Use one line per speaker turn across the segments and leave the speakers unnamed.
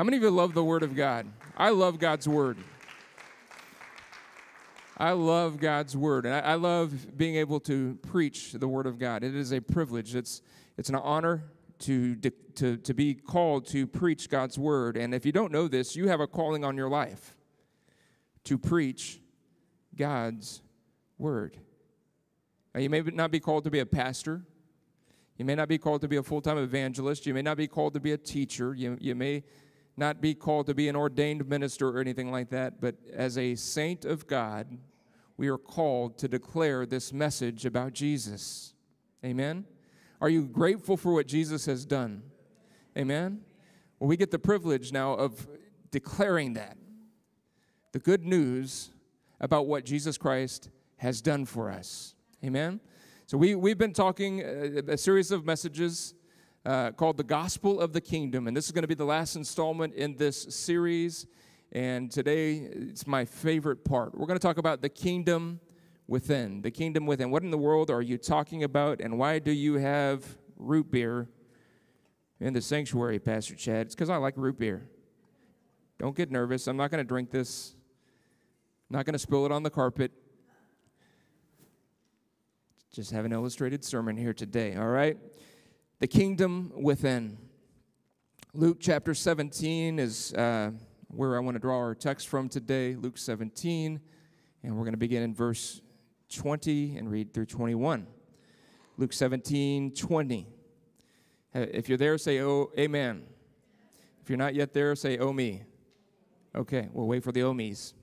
How many of you love the Word of God? I love God's Word. I love God's Word, and I, love being able to preach the Word of God. It is a privilege. It's, it's an honor to, to, to be called to preach God's Word. And if you don't know this, you have a calling on your life to preach God's Word. Now, you may not be called to be a pastor. You may not be called to be a full time evangelist. You may not be called to be a teacher. You, you may not be called to be an ordained minister or anything like that. But as a saint of God, we are called to declare this message about Jesus. Amen? Are you grateful for what Jesus has done? Amen? Well, we get the privilege now of declaring that the good news about what Jesus Christ has done for us. Amen? So, we, we've been talking a, a series of messages uh, called The Gospel of the Kingdom, and this is going to be the last installment in this series. And today, it's my favorite part. We're going to talk about the kingdom within. The kingdom within. What in the world are you talking about? And why do you have root beer in the sanctuary, Pastor Chad? It's because I like root beer. Don't get nervous. I'm not going to drink this, I'm not going to spill it on the carpet. Just have an illustrated sermon here today, all right? The kingdom within. Luke chapter 17 is. Uh, where I want to draw our text from today, Luke 17, and we're going to begin in verse 20 and read through 21. Luke 17, 20. If you're there, say, oh, amen. If you're not yet there, say, oh, me. Okay, we'll wait for the oh me's.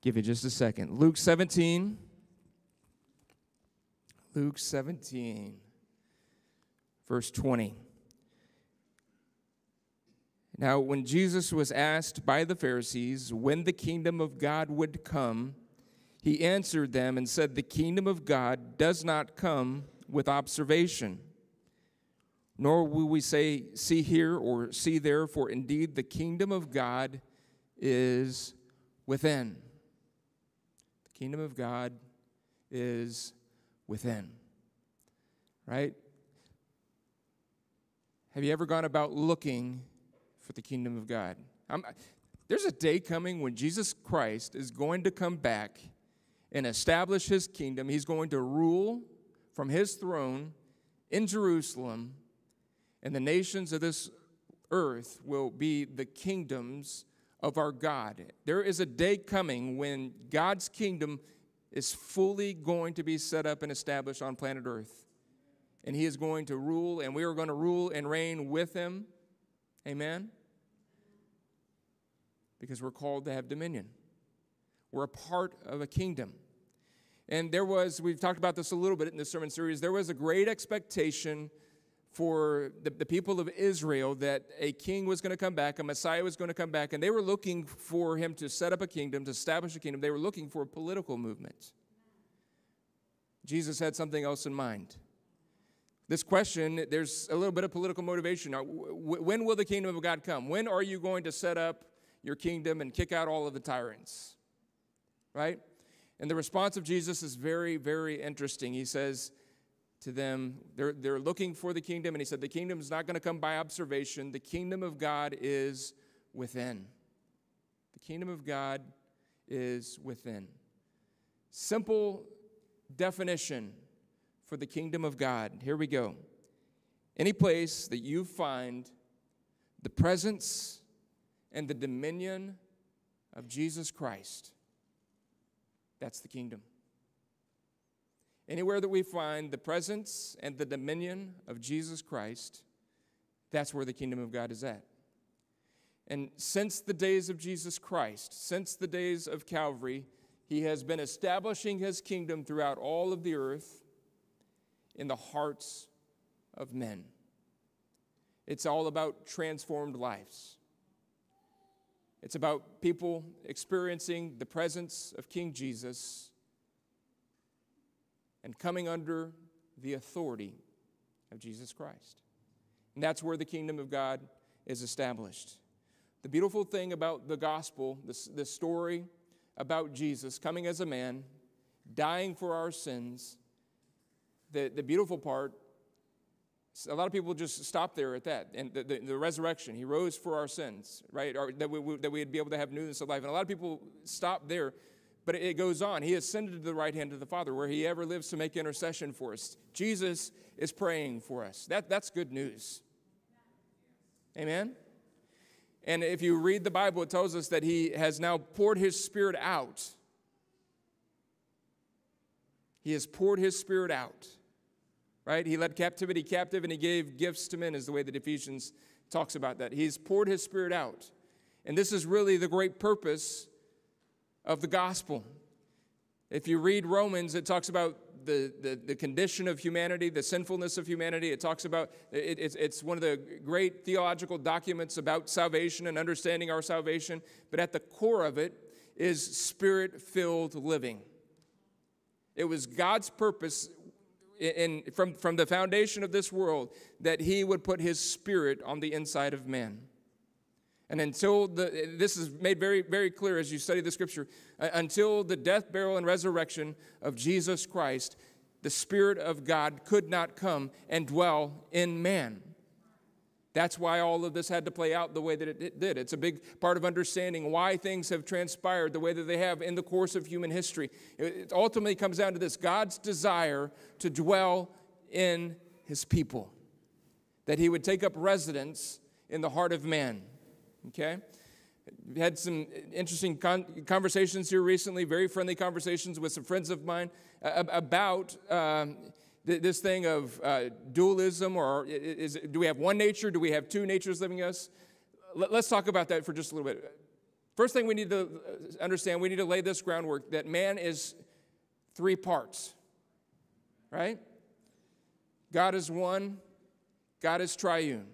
Give you just a second. Luke 17. Luke 17, verse 20. Now, when Jesus was asked by the Pharisees when the kingdom of God would come, he answered them and said, The kingdom of God does not come with observation, nor will we say, See here or see there, for indeed the kingdom of God is within. The kingdom of God is within. Right? Have you ever gone about looking for the kingdom of God. I'm, there's a day coming when Jesus Christ is going to come back and establish his kingdom. He's going to rule from his throne in Jerusalem, and the nations of this earth will be the kingdoms of our God. There is a day coming when God's kingdom is fully going to be set up and established on planet earth. And he is going to rule, and we are going to rule and reign with him. Amen? Because we're called to have dominion. We're a part of a kingdom. And there was, we've talked about this a little bit in the sermon series, there was a great expectation for the, the people of Israel that a king was going to come back, a Messiah was going to come back, and they were looking for him to set up a kingdom, to establish a kingdom. They were looking for a political movement. Jesus had something else in mind this question, there's a little bit of political motivation. When will the kingdom of God come? When are you going to set up your kingdom and kick out all of the tyrants? Right? And the response of Jesus is very, very interesting. He says to them, they're, they're looking for the kingdom, and he said, The kingdom is not going to come by observation. The kingdom of God is within. The kingdom of God is within. Simple definition for the kingdom of God. Here we go. Any place that you find the presence and the dominion of Jesus Christ, that's the kingdom. Anywhere that we find the presence and the dominion of Jesus Christ, that's where the kingdom of God is at. And since the days of Jesus Christ, since the days of Calvary, he has been establishing his kingdom throughout all of the earth in the hearts of men. It's all about transformed lives. It's about people experiencing the presence of King Jesus and coming under the authority of Jesus Christ. And that's where the kingdom of God is established. The beautiful thing about the gospel, this, this story about Jesus coming as a man, dying for our sins, the, the beautiful part A lot of people just stop there at that. And the, the, the resurrection, he rose for our sins, right? Or that, we, that we'd be able to have newness of life. And a lot of people stop there, but it, goes on. He ascended to the right hand of the Father, where he ever lives to make intercession for us. Jesus is praying for us. That, that's good news. Amen? And if you read the Bible, it tells us that he has now poured his spirit out. He has poured his spirit out right? He led captivity captive and he gave gifts to men, is the way that Ephesians talks about that. He's poured his spirit out. And this is really the great purpose of the gospel. If you read Romans, it talks about the, the, the condition of humanity, the sinfulness of humanity. It talks about, it, it's, it's one of the great theological documents about salvation and understanding our salvation. But at the core of it is spirit filled living. It was God's purpose in, from, from the foundation of this world that he would put his spirit on the inside of man. And until the, this is made very, very clear as you study the scripture, uh, until the death, burial, and resurrection of Jesus Christ, the Spirit of God could not come and dwell in man. That's why all of this had to play out the way that it did. It's a big part of understanding why things have transpired the way that they have in the course of human history. It ultimately comes down to this God's desire to dwell in his people, that he would take up residence in the heart of man. Okay? We had some interesting con- conversations here recently, very friendly conversations with some friends of mine uh, about. Um, this thing of uh, dualism, or is, do we have one nature? Do we have two natures living in us? Let's talk about that for just a little bit. First thing we need to uh, understand, we need to lay this groundwork that man is three parts, right? God is one, God is triune.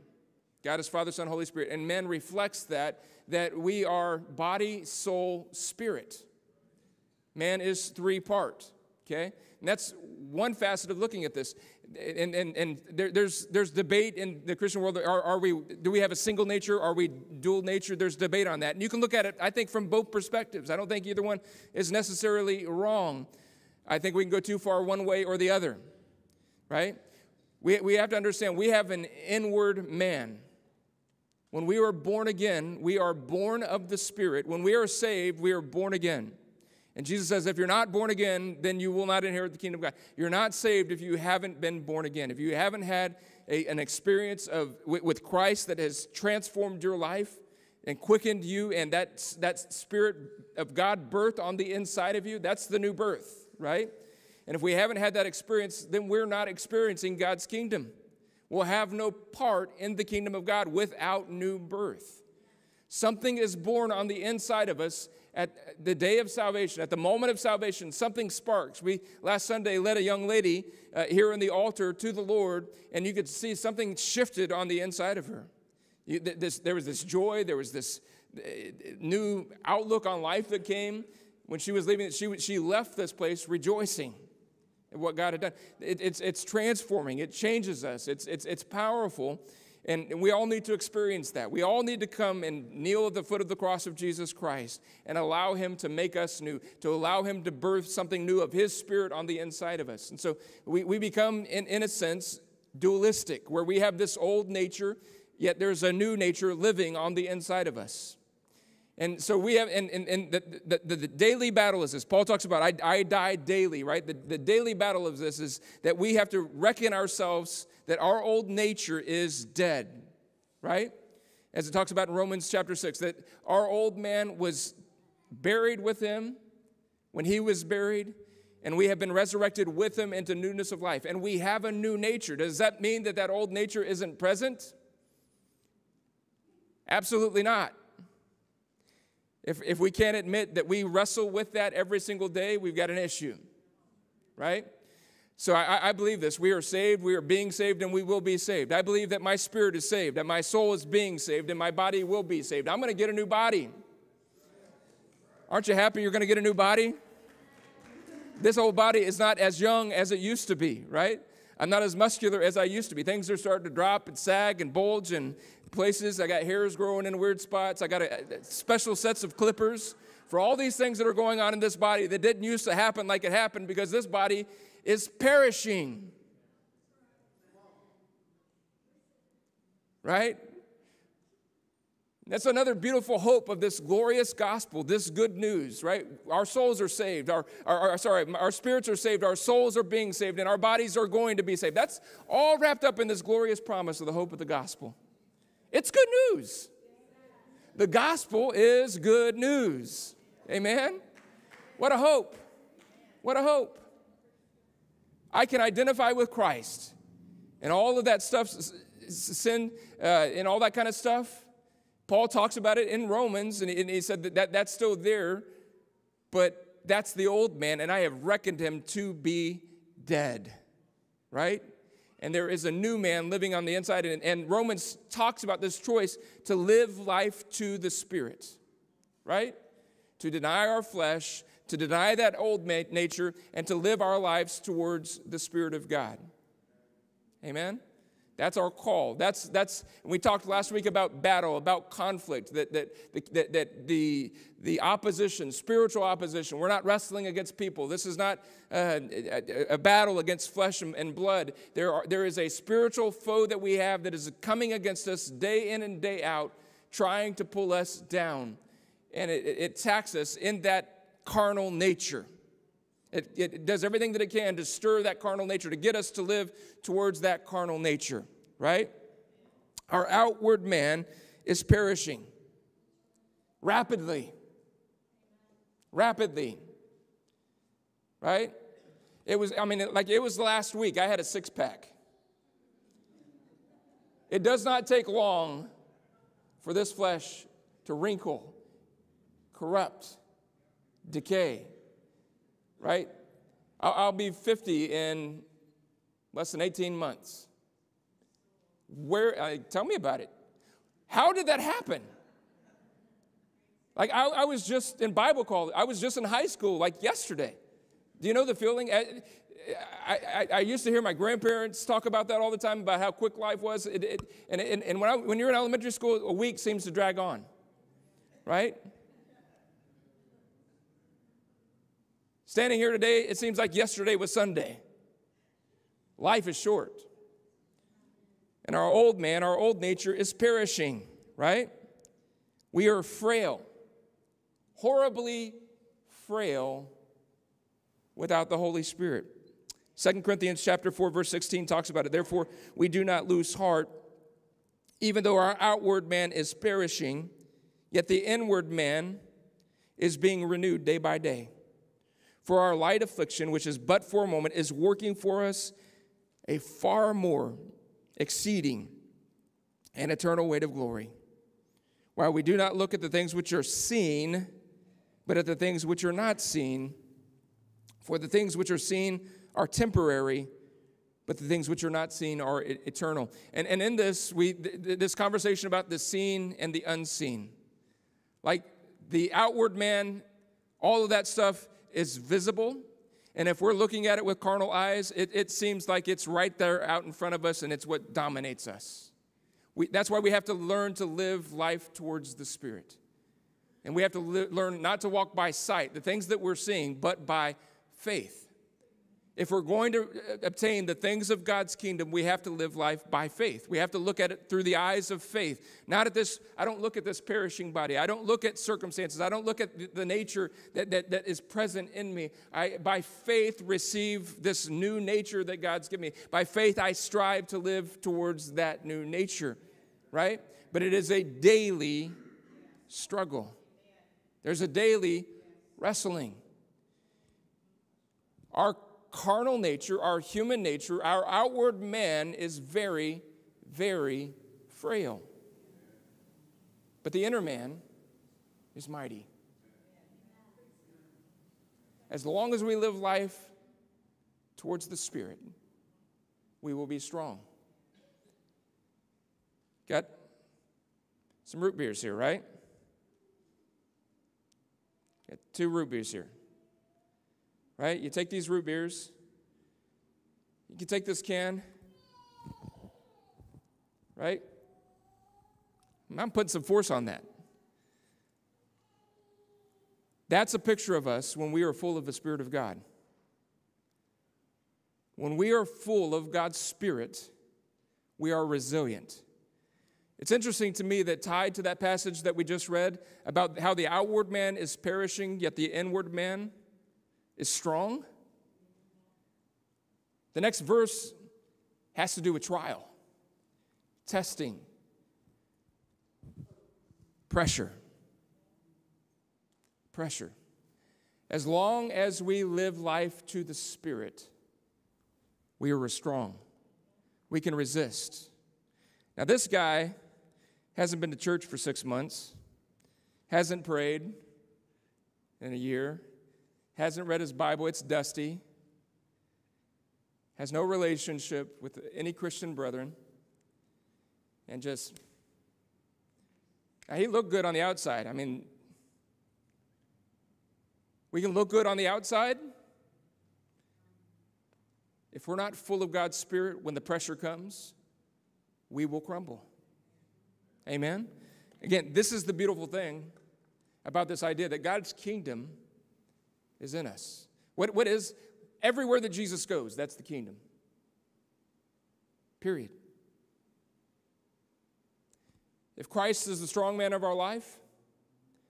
God is Father, Son, Holy Spirit. And man reflects that, that we are body, soul, spirit. Man is three part, okay? And that's one facet of looking at this. And, and, and there, there's, there's debate in the Christian world. Are, are we, do we have a single nature? Are we dual nature? There's debate on that. And you can look at it, I think, from both perspectives. I don't think either one is necessarily wrong. I think we can go too far one way or the other, right? We, we have to understand we have an inward man. When we are born again, we are born of the Spirit. When we are saved, we are born again. And Jesus says, if you're not born again, then you will not inherit the kingdom of God. You're not saved if you haven't been born again. If you haven't had a, an experience of, with, Christ that has transformed your life and quickened you, and that, that spirit of God birth on the inside of you, that's the new birth, right? And if we haven't had that experience, then we're not experiencing God's kingdom. We'll have no part in the kingdom of God without new birth. Something is born on the inside of us at the day of salvation, at the moment of salvation, something sparks. We last Sunday led a young lady uh, here in the altar to the Lord, and you could see something shifted on the inside of her. You, this, there was this joy, there was this uh, new outlook on life that came when she was leaving. She, she left this place rejoicing what God had done. It, it's, it's transforming, it changes us, it's, it's, it's powerful. And we all need to experience that. We all need to come and kneel at the foot of the cross of Jesus Christ and allow Him to make us new, to allow Him to birth something new of His Spirit on the inside of us. And so we, we become, in, in a sense, dualistic, where we have this old nature, yet there's a new nature living on the inside of us. And so we have, and, and, and the, the, the, the, daily battle is this. Paul talks about, I, I die daily, right? The, the daily battle of this is that we have to reckon ourselves that our old nature is dead, right? As it talks about in Romans chapter 6, that our old man was buried with him when he was buried, and we have been resurrected with him into newness of life. And we have a new nature. Does that mean that that old nature isn't present? Absolutely not. If, if we can't admit that we wrestle with that every single day, we've got an issue, right? So I, I, believe this. We are saved, we are being saved, and we will be saved. I believe that my spirit is saved, that my soul is being saved, and my body will be saved. I'm going to get a new body. Aren't you happy you're going to get a new body? This old body is not as young as it used to be, right? I'm not as muscular as I used to be. Things are starting to drop and sag and bulge in places. I got hairs growing in weird spots. I got a, special sets of clippers for all these things that are going on in this body that didn't used to happen like it happened because this body is perishing. right? That's another beautiful hope of this glorious gospel, this good news, right? Our souls are saved. Our, our, our, sorry, our spirits are saved. Our souls are being saved, and our bodies are going to be saved. That's all wrapped up in this glorious promise of the hope of the gospel. It's good news. The gospel is good news. Amen? What a hope. What a hope. I can identify with Christ and all of that stuff, sin uh, and all that kind of stuff Paul talks about it in Romans, and he said that, that that's still there, but that's the old man, and I have reckoned him to be dead, right? And there is a new man living on the inside. And, and Romans talks about this choice to live life to the Spirit, right? To deny our flesh, to deny that old nature, and to live our lives towards the Spirit of God. Amen? That's our call. That's, that's, we talked last week about battle, about conflict, that, that, that, that the, the opposition, spiritual opposition, we're not wrestling against people. This is not uh, a, a, battle against flesh and, blood. There, are, there is a spiritual foe that we have that is coming against us day in and day out, trying to pull us down. And it, it attacks us in that carnal nature. It, it does everything that it can to stir that carnal nature, to get us to live towards that carnal nature, right? Our outward man is perishing rapidly. Rapidly. Right? It was, I mean, like it was last week, I had a six pack. It does not take long for this flesh to wrinkle, corrupt, decay right? I'll, be 50 in less than 18 months. Where, uh, tell me about it. How did that happen? Like, I, I, was just in Bible college, I was just in high school like yesterday. Do you know the feeling? I, I, I, used to hear my grandparents talk about that all the time about how quick life was. It, it, and, and, and when, when you're in elementary school, a week seems to drag on, right? Standing here today, it seems like yesterday was Sunday. Life is short. And our old man, our old nature is perishing, right? We are frail, horribly frail without the Holy Spirit. 2 Corinthians chapter 4 verse 16 talks about it. Therefore, we do not lose heart even though our outward man is perishing, yet the inward man is being renewed day by day. For our light affliction, which is but for a moment, is working for us a far more exceeding and eternal weight of glory. While we do not look at the things which are seen, but at the things which are not seen. For the things which are seen are temporary, but the things which are not seen are eternal. And, and in this, we, this conversation about the seen and the unseen, like the outward man, all of that stuff is visible. And if we're looking at it with carnal eyes, it, it seems like it's right there out in front of us and it's what dominates us. We, that's why we have to learn to live life towards the Spirit. And we have to learn not to walk by sight, the things that we're seeing, but by faith. If we're going to uh, obtain the things of God's kingdom, we have to live life by faith. We have to look at it through the eyes of faith. Not at this, I don't look at this perishing body. I don't look at circumstances. I don't look at the nature that, that, that is present in me. I, by faith, receive this new nature that God's given me. By faith, I strive to live towards that new nature, right? But it is a daily struggle. There's a daily wrestling. Our carnal nature, our human nature, our outward man is very, very frail. But the inner man is mighty. As long as we live life towards the Spirit, we will be strong. Got some root beers here, right? Got two root beers here right? You take these root beers, you can take this can, right? I'm putting some force on that. That's a picture of us when we are full of the Spirit of God. When we are full of God's Spirit, we are resilient. It's interesting to me that tied to that passage that we just read about how the outward man is perishing, yet the inward man is strong. The next verse has to do with trial, testing, pressure. Pressure. As long as we live life to the Spirit, we are strong. We can resist. Now, this guy hasn't been to church for six months, hasn't prayed in a year, hasn't read his Bible, it's dusty, has no relationship with any Christian brethren, and just. He looked good on the outside. I mean, we can look good on the outside. If we're not full of God's Spirit when the pressure comes, we will crumble. Amen? Again, this is the beautiful thing about this idea that God's kingdom is in us. What, what is everywhere that Jesus goes, that's the kingdom. Period. If Christ is the strong man of our life,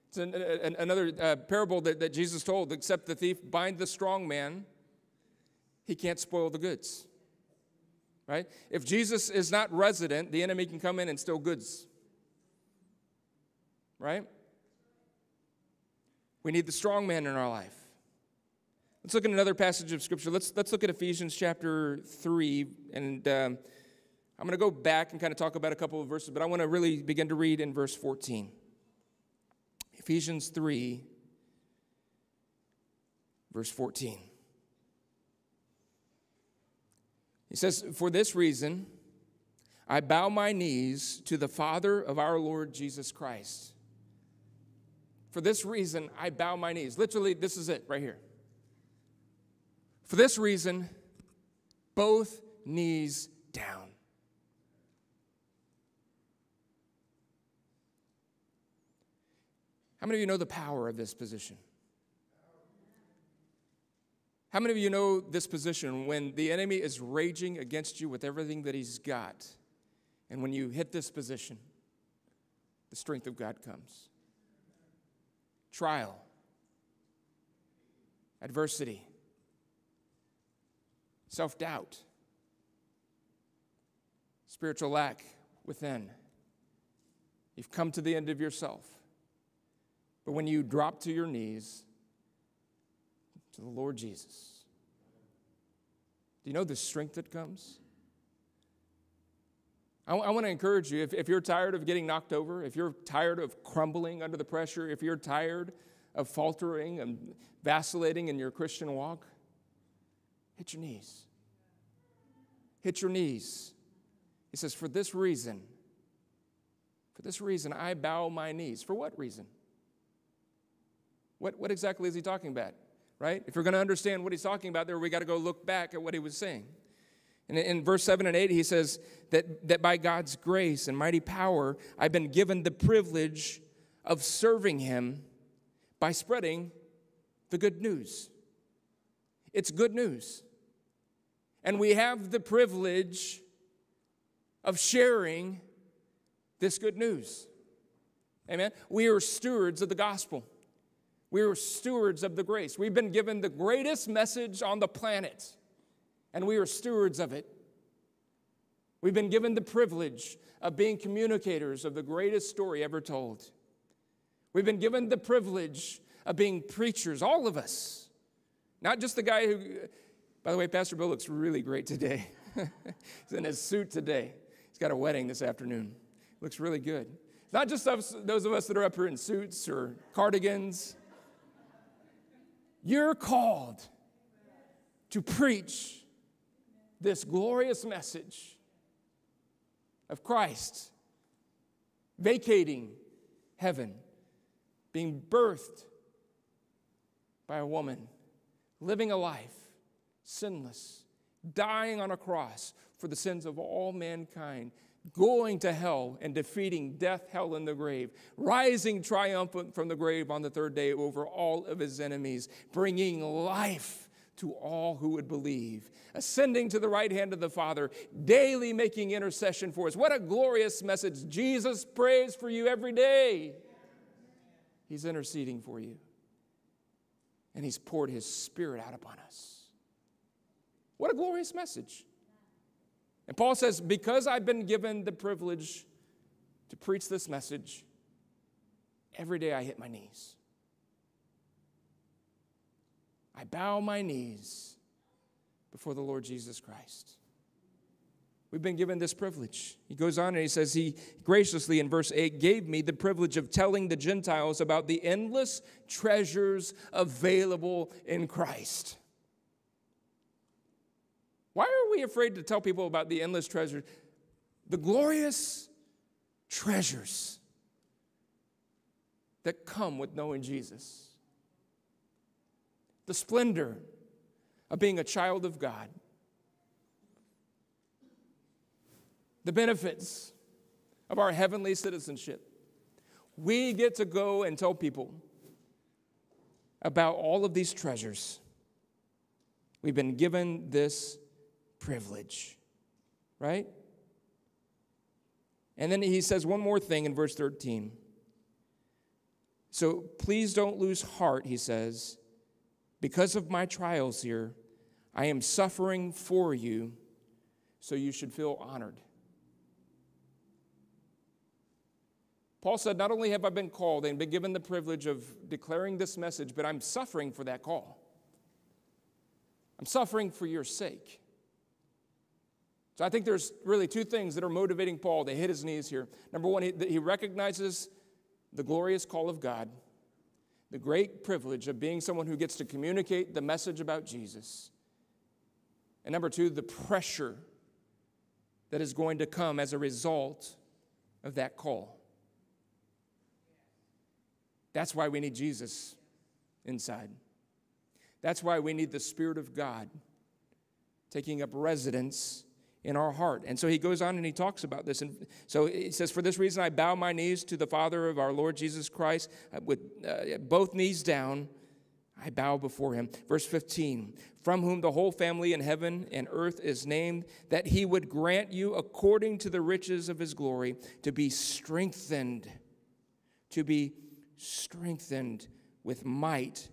it's an, an, another uh, parable that, that Jesus told except the thief bind the strong man, he can't spoil the goods. Right? If Jesus is not resident, the enemy can come in and steal goods. Right? We need the strong man in our life. Let's look at another passage of Scripture. Let's, let's look at Ephesians chapter 3. And um, I'm going to go back and kind of talk about a couple of verses, but I want to really begin to read in verse 14. Ephesians 3, verse 14. He says, For this reason, I bow my knees to the Father of our Lord Jesus Christ. For this reason, I bow my knees. Literally, this is it right here. For this reason, both knees down. How many of you know the power of this position? How many of you know this position when the enemy is raging against you with everything that he's got? And when you hit this position, the strength of God comes. Trial, adversity, self doubt, spiritual lack within. You've come to the end of yourself. But when you drop to your knees to the Lord Jesus, do you know the strength that comes? I, I want to encourage you if, if you're tired of getting knocked over, if you're tired of crumbling under the pressure, if you're tired of faltering and vacillating in your Christian walk, hit your knees. Hit your knees. He says, For this reason, for this reason, I bow my knees. For what reason? What, what exactly is he talking about? Right? If we're going to understand what he's talking about there, we got to go look back at what he was saying. And in verse 7 and 8, he says that, that by God's grace and mighty power, I've been given the privilege of serving him by spreading the good news. It's good news. And we have the privilege of sharing this good news. Amen. We are stewards of the gospel. We are stewards of the grace. We've been given the greatest message on the planet, and we are stewards of it. We've been given the privilege of being communicators of the greatest story ever told. We've been given the privilege of being preachers, all of us. Not just the guy who, by the way, Pastor Bill looks really great today. He's in his suit today. He's got a wedding this afternoon. Looks really good. Not just us, those of us that are up here in suits or cardigans. You're called to preach this glorious message of Christ vacating heaven, being birthed by a woman, living a life sinless, dying on a cross for the sins of all mankind, going to hell and defeating death, hell, and the grave, rising triumphant from the grave on the third day over all of his enemies, bringing life to all who would believe, ascending to the right hand of the Father, daily making intercession for us. What a glorious message. Jesus prays for you every day. He's interceding for you. And He's poured His Spirit out upon us. What a glorious message. And Paul says, Because I've been given the privilege to preach this message, every day I hit my knees. I bow my knees before the Lord Jesus Christ. We've been given this privilege. He goes on and he says, He graciously, in verse 8, gave me the privilege of telling the Gentiles about the endless treasures available in Christ. Why are we afraid to tell people about the endless treasures? The glorious treasures that come with knowing Jesus. The splendor of being a child of God. The benefits of our heavenly citizenship. We get to go and tell people about all of these treasures. We've been given this privilege, right? And then he says one more thing in verse 13. So please don't lose heart, he says. Because of my trials here, I am suffering for you, so you should feel honored. Paul said, Not only have I been called and been given the privilege of declaring this message, but I'm suffering for that call. I'm suffering for your sake. So I think there's really two things that are motivating Paul to hit his knees here. Number one, he, he recognizes the glorious call of God, the great privilege of being someone who gets to communicate the message about Jesus. And number two, the pressure that is going to come as a result of that call. That's why we need Jesus inside. That's why we need the Spirit of God taking up residence in our heart. And so he goes on and he talks about this. And so he says, For this reason I bow my knees to the Father of our Lord Jesus Christ uh, with uh, both knees down. I bow before him. Verse 15, from whom the whole family in heaven and earth is named, that he would grant you, according to the riches of his glory, to be strengthened, to be strengthened with might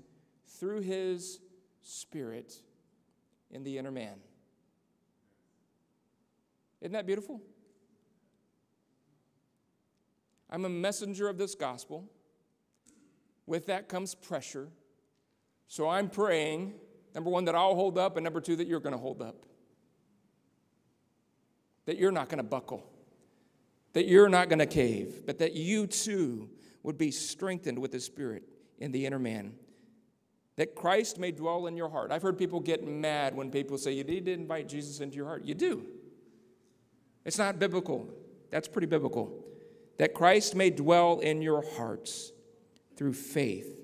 through his spirit in the inner man. Isn't that beautiful? I'm a messenger of this gospel. With that comes pressure. So I'm praying, number one, that I'll hold up, and number two, that you're going to hold up. That you're not going to buckle. That you're not going to cave, but that you too would be strengthened with the Spirit in the inner man. That Christ may dwell in your heart. I've heard people get mad when people say, You need to invite Jesus into your heart. You do. It's not biblical. That's pretty biblical. That Christ may dwell in your hearts through faith,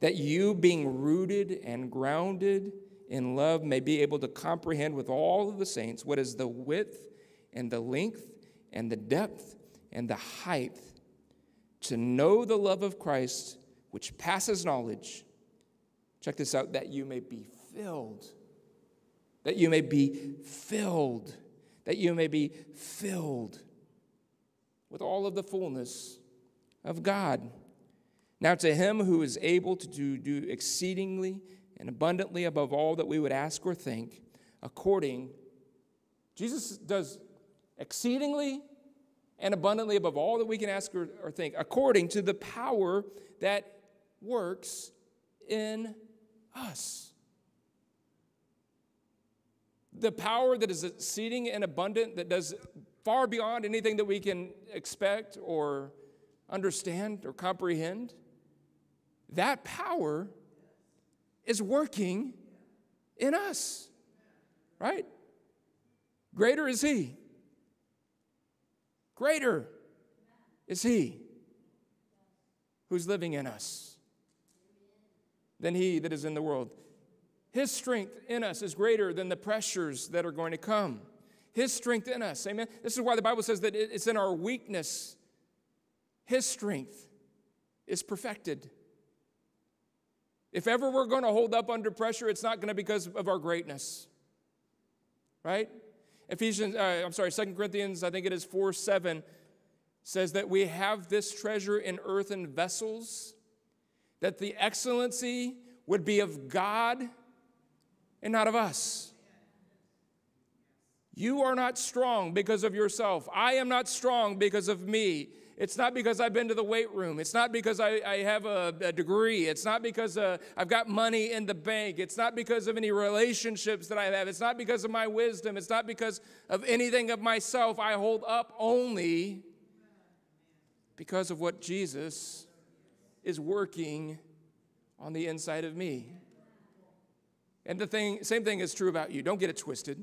that you, being rooted and grounded in love, may be able to comprehend with all of the saints what is the width and the length and the depth and the height, to know the love of Christ, which passes knowledge. Check this out that you may be filled. That you may be filled that you may be filled with all of the fullness of God. Now, to him who is able to do, do exceedingly and abundantly above all that we would ask or think, according, Jesus does exceedingly and abundantly above all that we can ask or, or think, according to the power that works in us the power that is exceeding and abundant, that does far beyond anything that we can expect or understand or comprehend, that power is working in us, right? Greater is He. Greater is He who's living in us than He that is in the world. His strength in us is greater than the pressures that are going to come. His strength in us, amen. This is why the Bible says that it's in our weakness, His strength is perfected. If ever we're going to hold up under pressure, it's not going to be because of our greatness. Right? Ephesians, uh, I'm sorry, Second Corinthians, I think it is 4 7 says that we have this treasure in earthen vessels, that the excellency would be of God and not of us. You are not strong because of yourself. I am not strong because of me. It's not because I've been to the weight room. It's not because I, I have a, a, degree. It's not because uh, I've got money in the bank. It's not because of any relationships that I have. It's not because of my wisdom. It's not because of anything of myself. I hold up only because of what Jesus is working on the inside of me. And the thing, same thing is true about you. Don't get it twisted.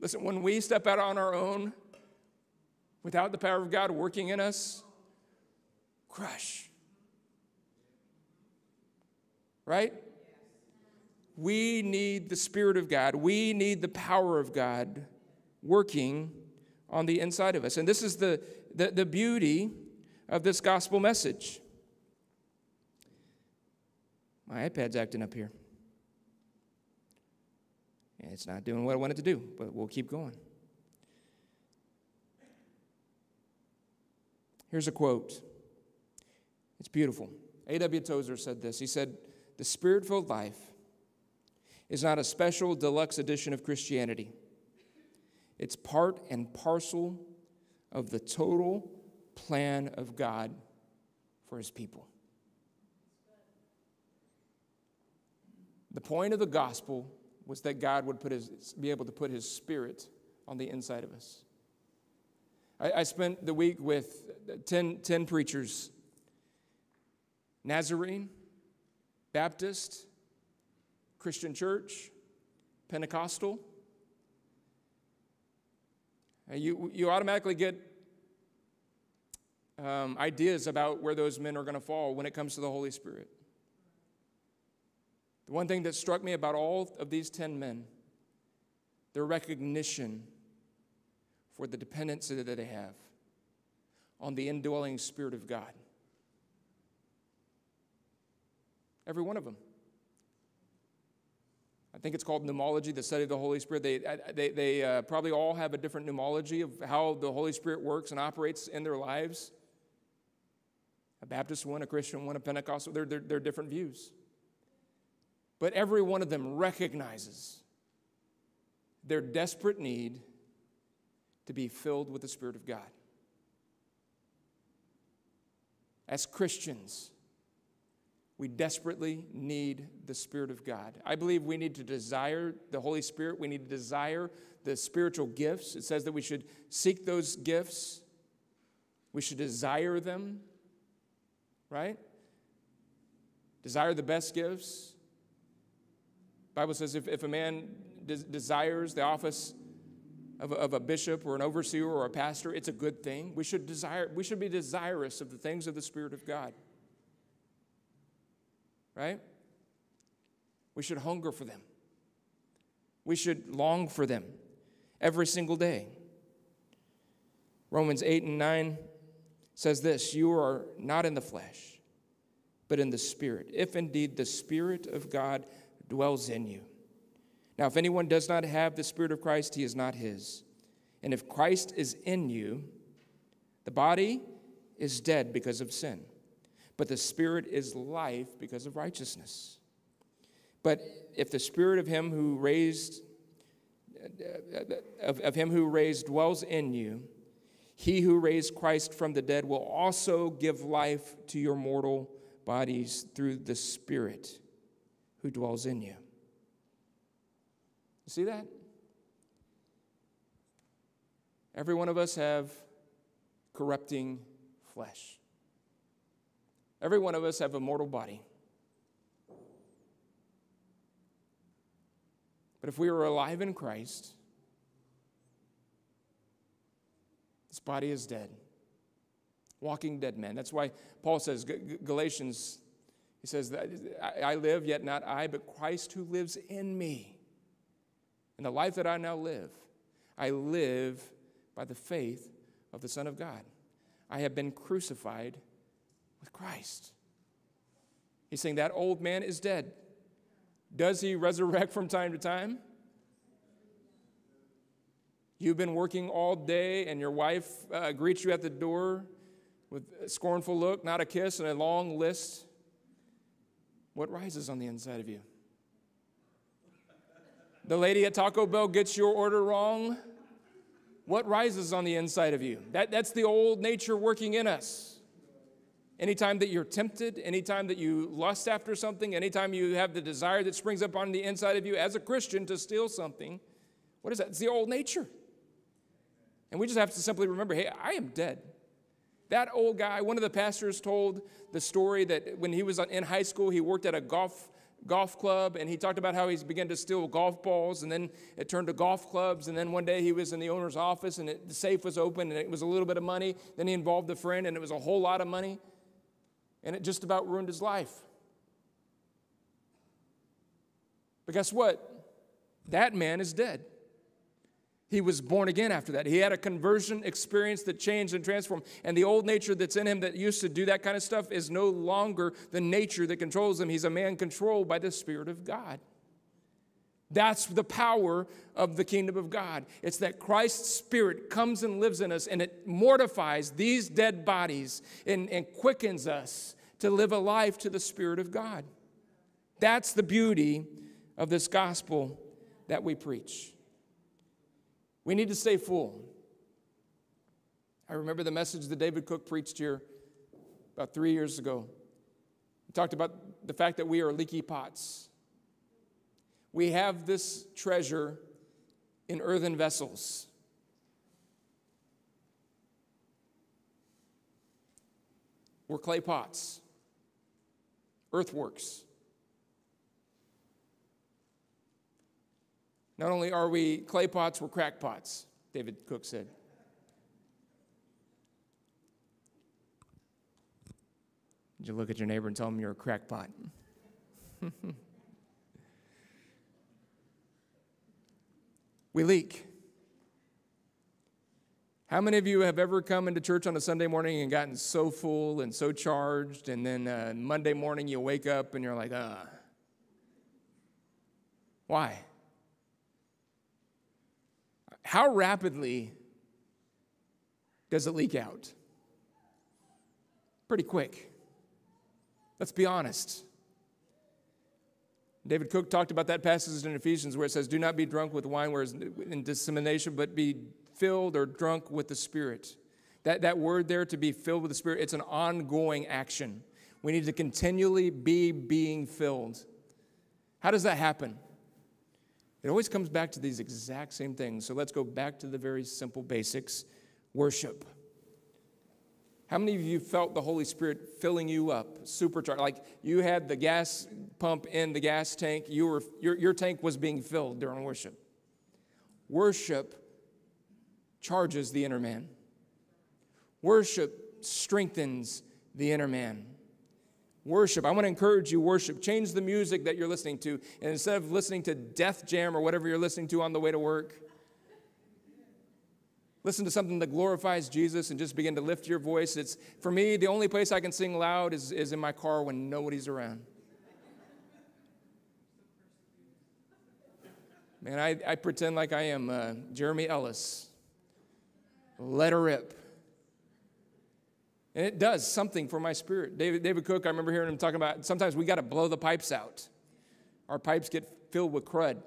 Listen, when we step out on our own, without the power of God working in us, crush. Right? We need the Spirit of God. We need the power of God working on the inside of us. And this is the, the, the beauty of this gospel message. My iPad's acting up here. It's not doing what I wanted to do, but we'll keep going. Here's a quote. It's beautiful. A.W. Tozer said this. He said, The spirit filled life is not a special deluxe edition of Christianity, it's part and parcel of the total plan of God for his people. The point of the gospel was that God would put his, be able to put his spirit on the inside of us. I, I spent the week with 10, 10 preachers Nazarene, Baptist, Christian church, Pentecostal. You, you automatically get um, ideas about where those men are going to fall when it comes to the Holy Spirit. The one thing that struck me about all of these 10 men, their recognition for the dependency that they have on the indwelling Spirit of God. Every one of them. I think it's called pneumology, the study of the Holy Spirit. They, they, they uh, probably all have a different pneumology of how the Holy Spirit works and operates in their lives. A Baptist one, a Christian one, a Pentecostal, they're, they're, they're different views. But every one of them recognizes their desperate need to be filled with the Spirit of God. As Christians, we desperately need the Spirit of God. I believe we need to desire the Holy Spirit. We need to desire the spiritual gifts. It says that we should seek those gifts, we should desire them, right? Desire the best gifts. Bible says if, if a man des- desires the office of a, of a bishop or an overseer or a pastor, it's a good thing. We should desire, we should be desirous of the things of the Spirit of God. Right? We should hunger for them. We should long for them every single day. Romans 8 and 9 says this You are not in the flesh, but in the Spirit, if indeed the Spirit of God dwells in you. Now, if anyone does not have the Spirit of Christ, he is not his. And if Christ is in you, the body is dead because of sin, but the Spirit is life because of righteousness. But if the Spirit of him who raised of, of him who raised dwells in you, he who raised Christ from the dead will also give life to your mortal bodies through the Spirit who dwells in you. You see that? Every one of us have corrupting flesh. Every one of us have a mortal body. But if we are alive in Christ, this body is dead. Walking dead man. That's why Paul says, Galatians he says, I live, yet not I, but Christ who lives in me. In the life that I now live, I live by the faith of the Son of God. I have been crucified with Christ. He's saying that old man is dead. Does he resurrect from time to time? You've been working all day, and your wife uh, greets you at the door with a scornful look, not a kiss, and a long list. What rises on the inside of you? The lady at Taco Bell gets your order wrong. What rises on the inside of you? That, that's the old nature working in us. Anytime that you're tempted, anytime that you lust after something, anytime you have the desire that springs up on the inside of you as a Christian to steal something, what is that? It's the old nature. And we just have to simply remember hey, I am dead. That old guy, one of the pastors told the story that when he was in high school, he worked at a golf golf club and he talked about how he's began to steal golf balls and then it turned to golf clubs and then one day he was in the owner's office and it, the safe was open and it was a little bit of money. Then he involved a friend and it was a whole lot of money and it just about ruined his life. But guess what? That man is dead he was born again after that. He had a conversion experience that changed and transformed. And the old nature that's in him that used to do that kind of stuff is no longer the nature that controls him. He's a man controlled by the Spirit of God. That's the power of the kingdom of God. It's that Christ's Spirit comes and lives in us and it mortifies these dead bodies and, and quickens us to live a life to the Spirit of God. That's the beauty of this gospel that we preach. We need to stay full. I remember the message that David Cook preached here about three years ago. He talked about the fact that we are leaky pots. We have this treasure in earthen vessels. We're clay pots, earthworks. Not only are we clay pots, we're crackpots, David Cook said. Did you look at your neighbor and tell him you're a crackpot? we leak. How many of you have ever come into church on a Sunday morning and gotten so full and so charged, and then uh, Monday morning you wake up and you're like, ah? Why? How rapidly does it leak out? Pretty quick. Let's be honest. David Cook talked about that passage in Ephesians where it says, Do not be drunk with wine where is in dissemination, but be filled or drunk with the Spirit. That, that word there, to be filled with the Spirit, it's an ongoing action. We need to continually be being filled. How does that happen? It always comes back to these exact same things. So let's go back to the very simple basics worship. How many of you felt the Holy Spirit filling you up, supercharged? Like you had the gas pump in the gas tank, you were, your, your tank was being filled during worship. Worship charges the inner man, worship strengthens the inner man. Worship. I want to encourage you, worship. Change the music that you're listening to. And instead of listening to Def Jam or whatever you're listening to on the way to work, listen to something that glorifies Jesus and just begin to lift your voice. It's for me, the only place I can sing loud is, is in my car when nobody's around. Man, I, I pretend like I am uh, Jeremy Ellis. Let her rip. And it does something for my spirit. David, David Cook, I remember hearing him talking about sometimes we got to blow the pipes out. Our pipes get filled with crud.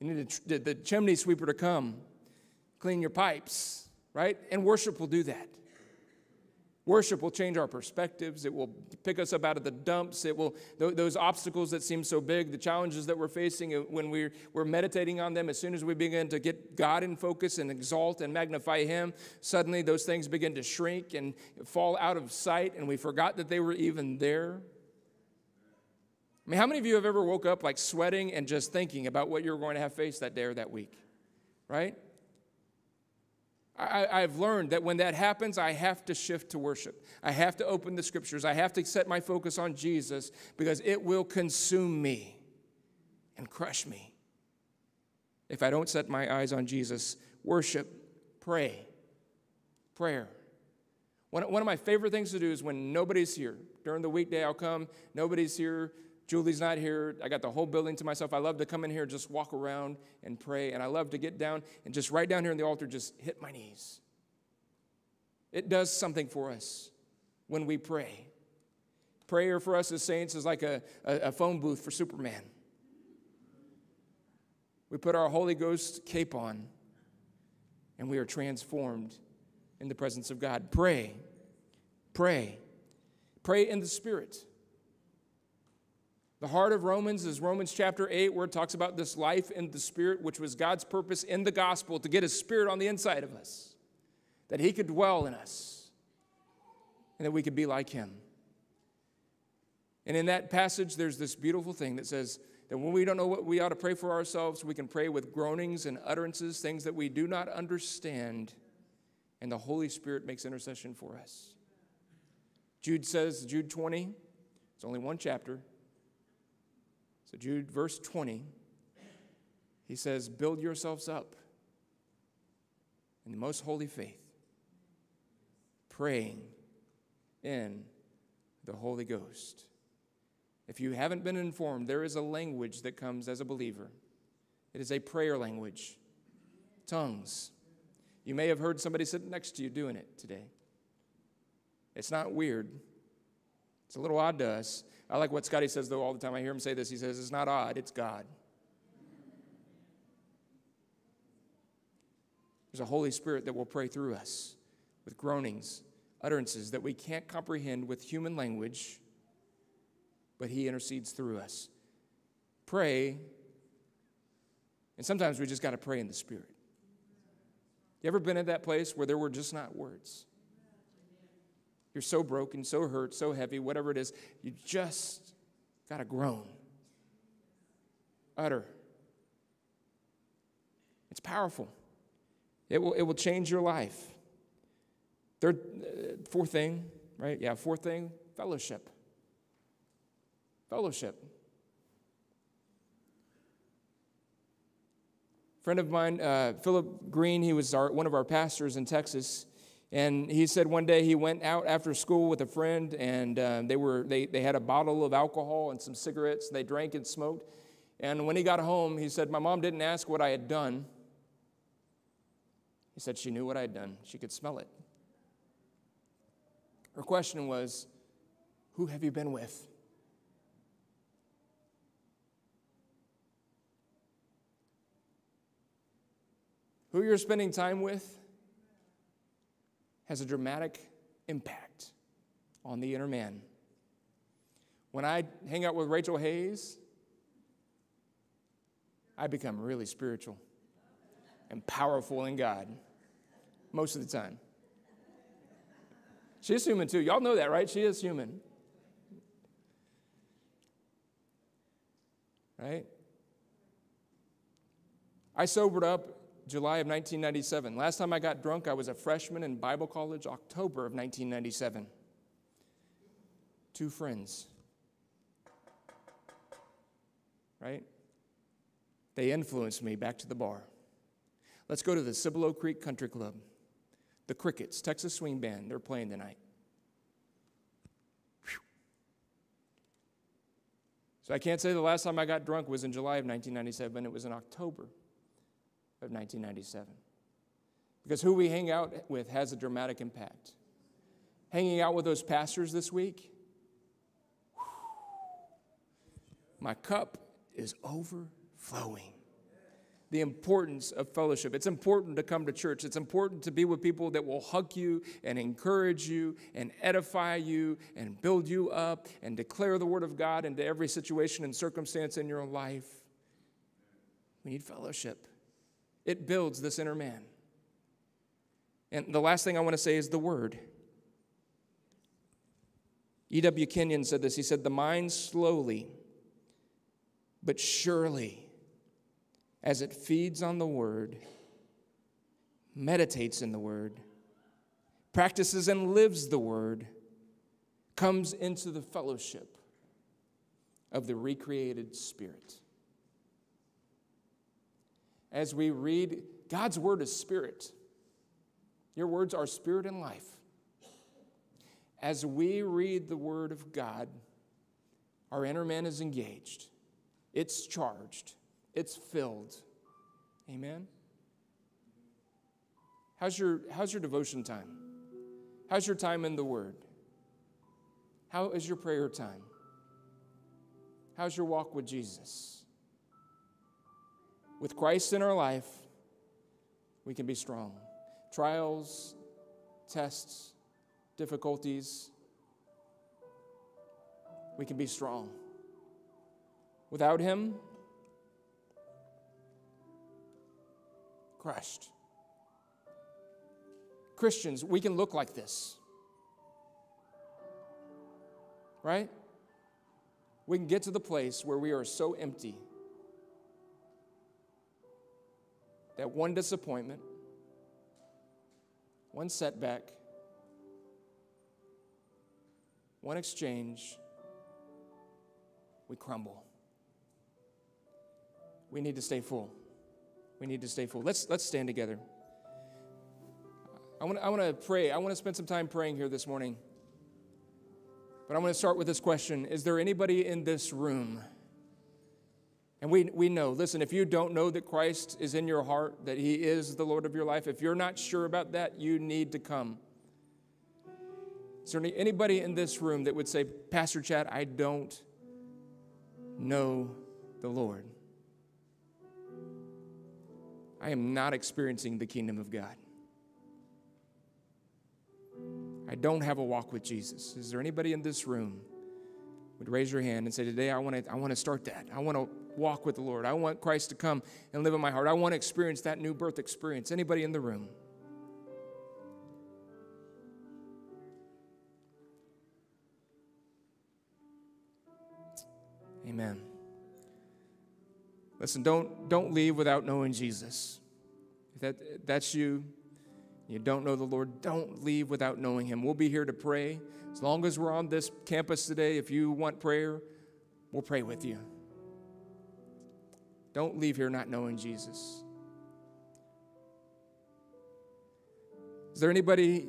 You need the, the chimney sweeper to come, clean your pipes, right? And worship will do that. Worship will change our perspectives. It will pick us up out of the dumps. It will, those obstacles that seem so big, the challenges that we're facing, when we're, we're meditating on them, as soon as we begin to get God in focus and exalt and magnify Him, suddenly those things begin to shrink and fall out of sight, and we forgot that they were even there. I mean, how many of you have ever woke up like sweating and just thinking about what you're going to have faced that day or that week? Right? I, have learned that when that happens, I have to shift to worship. I have to open the scriptures. I have to set my focus on Jesus because it will consume me and crush me. If I don't set my eyes on Jesus, worship, pray, prayer. One, one of my favorite things to do is when nobody's here. During the weekday, I'll come, nobody's here, Julie's not here. I got the whole building to myself. I love to come in here, just walk around and pray. And I love to get down and just right down here in the altar, just hit my knees. It does something for us when we pray. Prayer for us as saints is like a, a, a phone booth for Superman. We put our Holy Ghost cape on and we are transformed in the presence of God. Pray. Pray. Pray in the Spirit. The heart of Romans is Romans chapter 8, where it talks about this life in the Spirit, which was God's purpose in the gospel to get His Spirit on the inside of us, that He could dwell in us, and that we could be like Him. And in that passage, there's this beautiful thing that says that when we don't know what we ought to pray for ourselves, we can pray with groanings and utterances, things that we do not understand, and the Holy Spirit makes intercession for us. Jude says, Jude 20, it's only one chapter. So, Jude, verse 20, he says, Build yourselves up in the most holy faith, praying in the Holy Ghost. If you haven't been informed, there is a language that comes as a believer. It is a prayer language tongues. You may have heard somebody sitting next to you doing it today. It's not weird, it's a little odd to us. I like what Scotty says, though, all the time. I hear him say this. He says, It's not odd, it's God. There's a Holy Spirit that will pray through us with groanings, utterances that we can't comprehend with human language, but He intercedes through us. Pray, and sometimes we just got to pray in the Spirit. You ever been at that place where there were just not words? You're so broken, so hurt, so heavy, whatever it is, you just got to groan. Utter. It's powerful. It will, it will change your life. Third, uh, fourth thing, right? Yeah, fourth thing, fellowship. Fellowship. friend of mine, uh, Philip Green, he was our, one of our pastors in Texas. And he said one day he went out after school with a friend, and uh, they, were, they, they had a bottle of alcohol and some cigarettes. They drank and smoked. And when he got home, he said, My mom didn't ask what I had done. He said she knew what I had done, she could smell it. Her question was, Who have you been with? Who you're spending time with has a dramatic impact on the inner man. When I hang out with Rachel Hayes, I become really spiritual and powerful in God most of the time. She's human too. Y'all know that, right? She is human. Right? I sobered up July of 1997. Last time I got drunk, I was a freshman in Bible college, October of 1997. Two friends. Right? They influenced me back to the bar. Let's go to the Cibolo Creek Country Club. The Crickets, Texas Swing Band, they're playing tonight. So I can't say the last time I got drunk was in July of 1997, it was in October of 1997. Because who we hang out with has a dramatic impact. Hanging out with those pastors this week, my cup is overflowing. The importance of fellowship. It's important to come to church. It's important to be with people that will hug you and encourage you and edify you and build you up and declare the word of God into every situation and circumstance in your life. We need fellowship. It builds this inner man. And the last thing I want to say is the word. E.W. Kenyon said this. He said, The mind slowly, but surely, as it feeds on the word, meditates in the word, practices and lives the word, comes into the fellowship of the recreated spirit as we read God's word is spirit. Your words are spirit and life. as we read the Word of God, our inner man is engaged, it's charged, it's filled. Amen? How's your, how's your devotion time? How's your time in the Word? How is your prayer time? How's your walk with Jesus? With Christ in our life, we can be strong. Trials, tests, difficulties, we can be strong. Without Him, crushed. Christians, we can look like this. Right? We can get to the place where we are so empty that one disappointment, one setback, one exchange, we crumble. We need to stay full. We need to stay full. Let's, let's stand together. I want, I want to pray. I want to spend some time praying here this morning. But I want to start with this question Is there anybody in this room? And we, we know, listen, if you don't know that Christ is in your heart, that He is the Lord of your life, if you're not sure about that, you need to come. Is there anybody in this room that would say, Pastor Chad, I don't know the Lord? I am not experiencing the kingdom of God. I don't have a walk with Jesus. Is there anybody in this room would raise your hand and say, Today I want to I want to start that. I want to walk with the Lord. I want Christ to come and live in my heart. I want to experience that new birth experience. Anybody in the room? Amen. Listen, don't, don't leave without knowing Jesus. If that, that's you, you don't know the Lord, don't leave without knowing Him. We'll be here to pray. As long as we're on this campus today, if you want prayer, we'll pray with you. Don't leave here not knowing Jesus. Is there anybody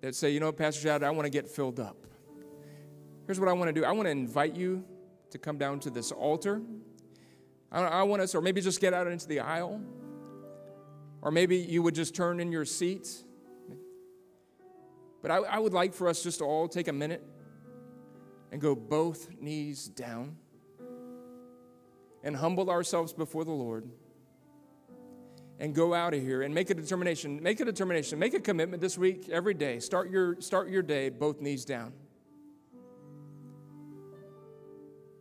that say, you know, Pastor Chad, I want to get filled up? Here's what I want to do. I want to invite you to come down to this altar. I, I want us, or maybe just get out into the aisle. Or maybe you would just turn in your seat. But I, I would like for us just to all take a minute and go both knees down and humble ourselves before the Lord and go out of here and make a determination make a determination make a commitment this week every day start your start your day both knees down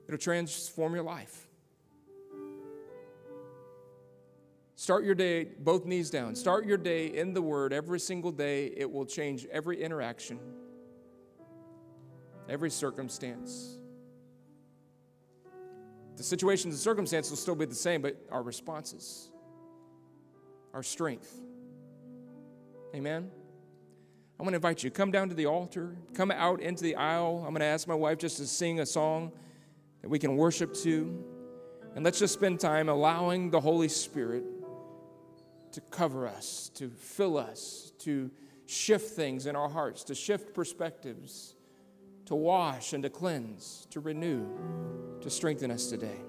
it'll transform your life Start your day both knees down. Start your day in the Word every single day. It will change every interaction, every circumstance. The situations and circumstances will still be the same, but our responses, our strength. Amen. I want to invite you, come down to the altar, come out into the aisle. I'm going to ask my wife just to sing a song that we can worship to. And let's just spend time allowing the Holy Spirit to cover us, to fill us, to shift things in our hearts, to shift perspectives, to wash and to cleanse, to renew, to strengthen us today.